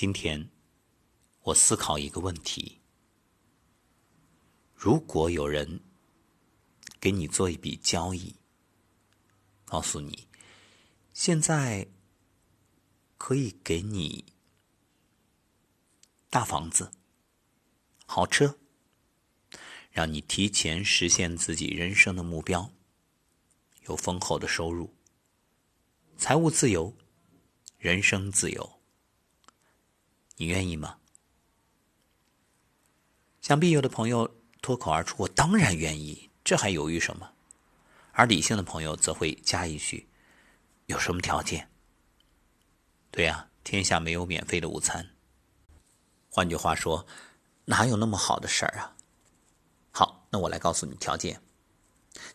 今天我思考一个问题：如果有人给你做一笔交易，告诉你现在可以给你大房子、豪车，让你提前实现自己人生的目标，有丰厚的收入、财务自由、人生自由。你愿意吗？想必有的朋友脱口而出：“我当然愿意。”这还犹豫什么？而理性的朋友则会加一句：“有什么条件？”对呀，天下没有免费的午餐。换句话说，哪有那么好的事儿啊？好，那我来告诉你条件。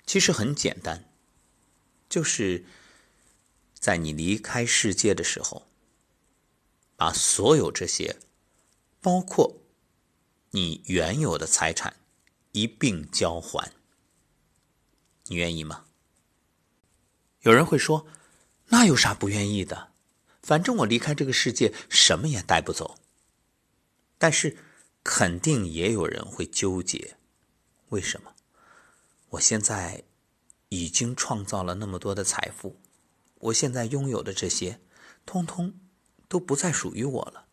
其实很简单，就是在你离开世界的时候。把所有这些，包括你原有的财产一并交还，你愿意吗？有人会说：“那有啥不愿意的？反正我离开这个世界什么也带不走。”但是，肯定也有人会纠结：为什么？我现在已经创造了那么多的财富，我现在拥有的这些，通通。都不再属于我了，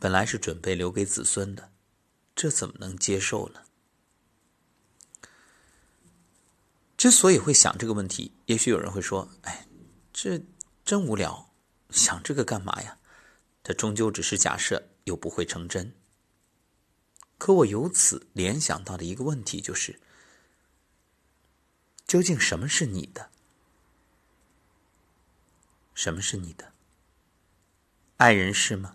本来是准备留给子孙的，这怎么能接受呢？之所以会想这个问题，也许有人会说：“哎，这真无聊，想这个干嘛呀？它终究只是假设，又不会成真。”可我由此联想到的一个问题就是：究竟什么是你的？什么是你的？爱人是吗？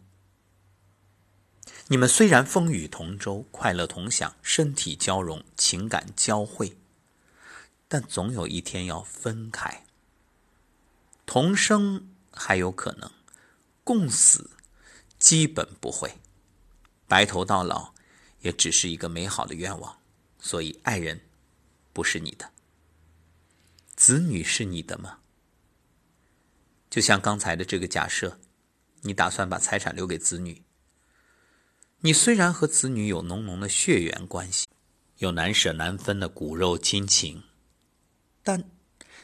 你们虽然风雨同舟、快乐同享、身体交融、情感交汇，但总有一天要分开。同生还有可能，共死基本不会。白头到老也只是一个美好的愿望。所以，爱人不是你的，子女是你的吗？就像刚才的这个假设。你打算把财产留给子女？你虽然和子女有浓浓的血缘关系，有难舍难分的骨肉亲情，但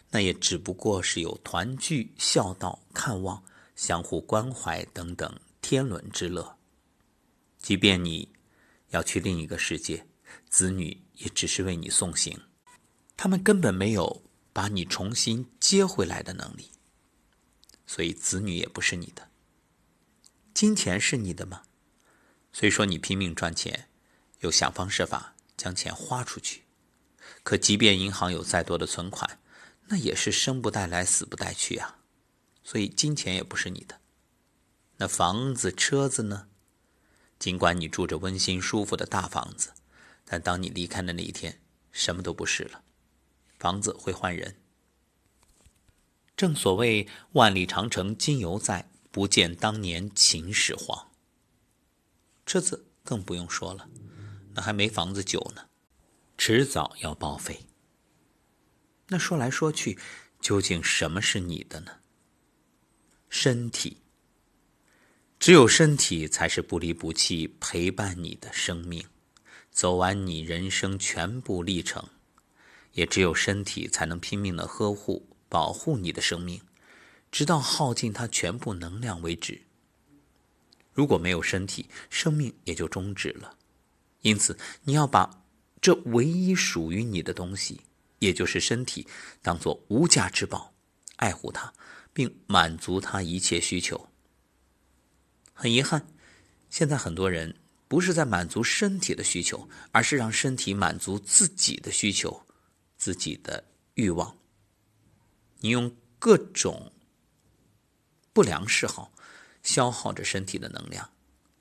那也只不过是有团聚、孝道、看望、相互关怀等等天伦之乐。即便你要去另一个世界，子女也只是为你送行，他们根本没有把你重新接回来的能力，所以子女也不是你的。金钱是你的吗？虽说你拼命赚钱，又想方设法将钱花出去，可即便银行有再多的存款，那也是生不带来，死不带去啊。所以金钱也不是你的。那房子、车子呢？尽管你住着温馨舒服的大房子，但当你离开的那一天，什么都不是了。房子会换人。正所谓万里长城今犹在。不见当年秦始皇，车子更不用说了，那还没房子久呢，迟早要报废。那说来说去，究竟什么是你的呢？身体，只有身体才是不离不弃陪伴你的生命，走完你人生全部历程，也只有身体才能拼命的呵护、保护你的生命。直到耗尽它全部能量为止。如果没有身体，生命也就终止了。因此，你要把这唯一属于你的东西，也就是身体，当做无价之宝，爱护它，并满足它一切需求。很遗憾，现在很多人不是在满足身体的需求，而是让身体满足自己的需求、自己的欲望。你用各种。不良嗜好消耗着身体的能量，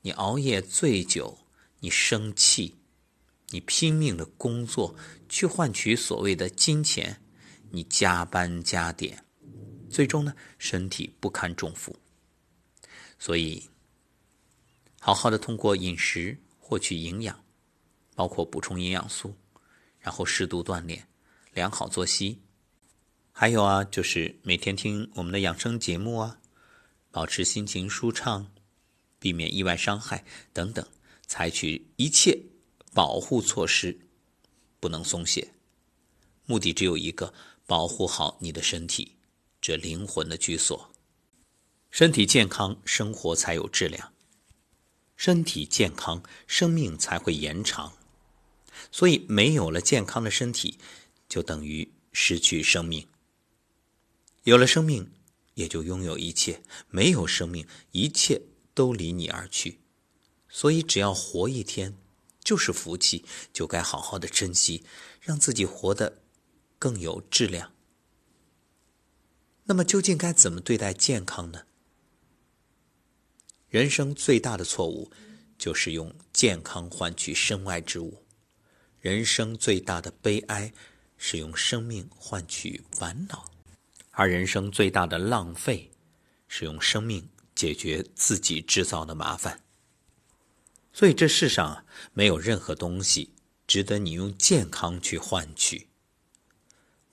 你熬夜醉酒，你生气，你拼命的工作去换取所谓的金钱，你加班加点，最终呢，身体不堪重负。所以，好好的通过饮食获取营养，包括补充营养素，然后适度锻炼，良好作息，还有啊，就是每天听我们的养生节目啊。保持心情舒畅，避免意外伤害等等，采取一切保护措施，不能松懈。目的只有一个：保护好你的身体，这灵魂的居所。身体健康，生活才有质量；身体健康，生命才会延长。所以，没有了健康的身体，就等于失去生命。有了生命，也就拥有一切；没有生命，一切都离你而去。所以，只要活一天，就是福气，就该好好的珍惜，让自己活得更有质量。那么，究竟该怎么对待健康呢？人生最大的错误，就是用健康换取身外之物。人生最大的悲哀是用生命换取烦恼，而人生最大的浪费是用生命解决自己制造的麻烦。所以这世上，没有任何东西值得你用健康去换取。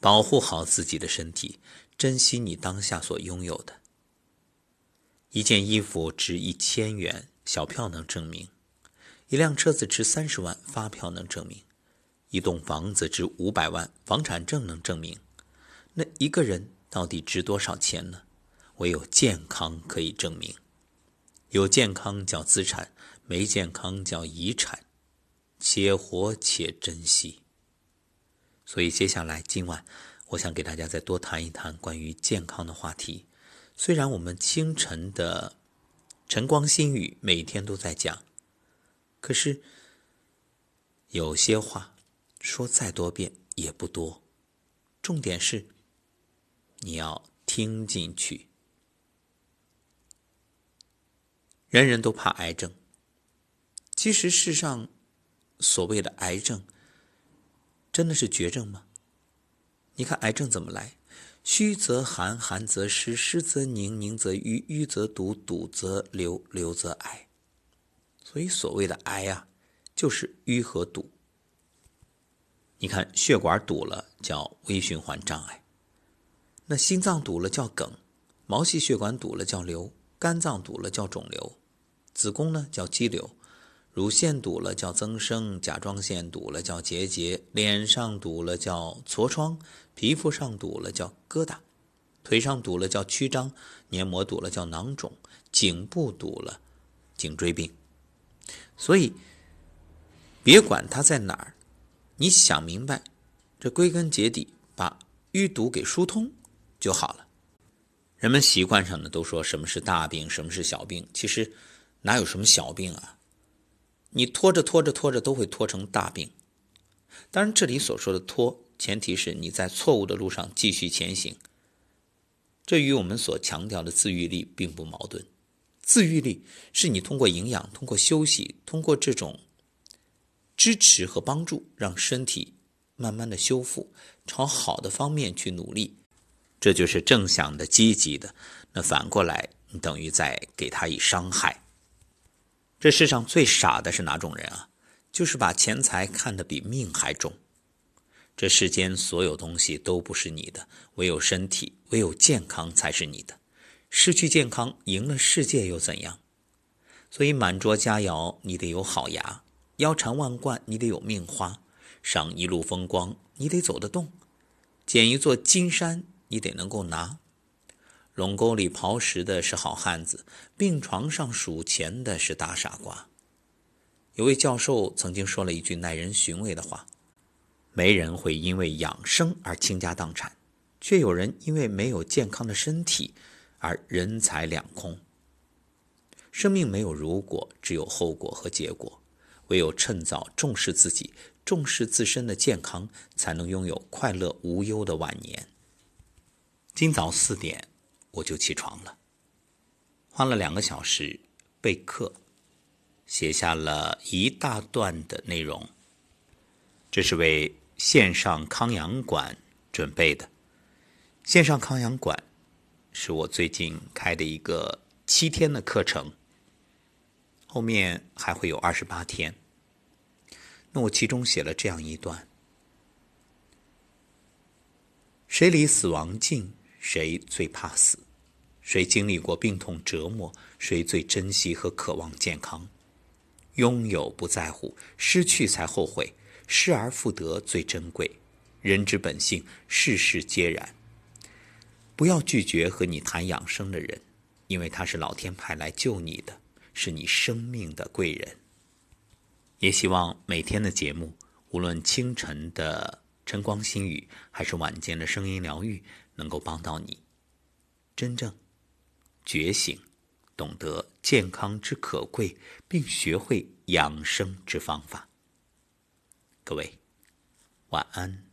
保护好自己的身体，珍惜你当下所拥有的。一件衣服值一千元，小票能证明；一辆车子值三十万，发票能证明。一栋房子值五百万，房产证能证明。那一个人到底值多少钱呢？唯有健康可以证明。有健康叫资产，没健康叫遗产。且活且珍惜。所以接下来今晚，我想给大家再多谈一谈关于健康的话题。虽然我们清晨的晨光新语每天都在讲，可是有些话。说再多遍也不多，重点是你要听进去。人人都怕癌症，其实世上所谓的癌症，真的是绝症吗？你看癌症怎么来？虚则寒，寒则湿，湿则凝，凝则瘀，瘀则堵，堵则流，流则癌。所以所谓的癌啊，就是瘀和堵。你看，血管堵了叫微循环障碍，那心脏堵了叫梗，毛细血管堵了叫瘤，肝脏堵了叫肿瘤，子宫呢叫肌瘤，乳腺堵了叫增生，甲状腺堵了叫结节，脸上堵了叫痤疮，皮肤上堵了叫疙瘩，腿上堵了叫曲张，黏膜堵了叫囊肿，颈部堵了颈椎病。所以，别管它在哪儿。你想明白，这归根结底把淤堵给疏通就好了。人们习惯上呢都说什么是大病，什么是小病，其实哪有什么小病啊？你拖着拖着拖着都会拖成大病。当然，这里所说的拖，前提是你在错误的路上继续前行。这与我们所强调的自愈力并不矛盾。自愈力是你通过营养、通过休息、通过这种。支持和帮助，让身体慢慢的修复，朝好的方面去努力，这就是正向的、积极的。那反过来，你等于在给他以伤害。这世上最傻的是哪种人啊？就是把钱财看得比命还重。这世间所有东西都不是你的，唯有身体，唯有健康才是你的。失去健康，赢了世界又怎样？所以满桌佳肴，你得有好牙。腰缠万贯，你得有命花；赏一路风光，你得走得动；捡一座金山，你得能够拿。垄沟里刨食的是好汉子，病床上数钱的是大傻瓜。有位教授曾经说了一句耐人寻味的话：没人会因为养生而倾家荡产，却有人因为没有健康的身体而人财两空。生命没有如果，只有后果和结果。唯有趁早重视自己，重视自身的健康，才能拥有快乐无忧的晚年。今早四点我就起床了，花了两个小时备课，写下了一大段的内容。这是为线上康养馆准备的。线上康养馆是我最近开的一个七天的课程。后面还会有二十八天。那我其中写了这样一段：谁离死亡近，谁最怕死；谁经历过病痛折磨，谁最珍惜和渴望健康。拥有不在乎，失去才后悔。失而复得最珍贵。人之本性，事事皆然。不要拒绝和你谈养生的人，因为他是老天派来救你的，是你生命的贵人。也希望每天的节目，无论清晨的晨光新语，还是晚间的声音疗愈，能够帮到你真正觉醒，懂得健康之可贵，并学会养生之方法。各位，晚安。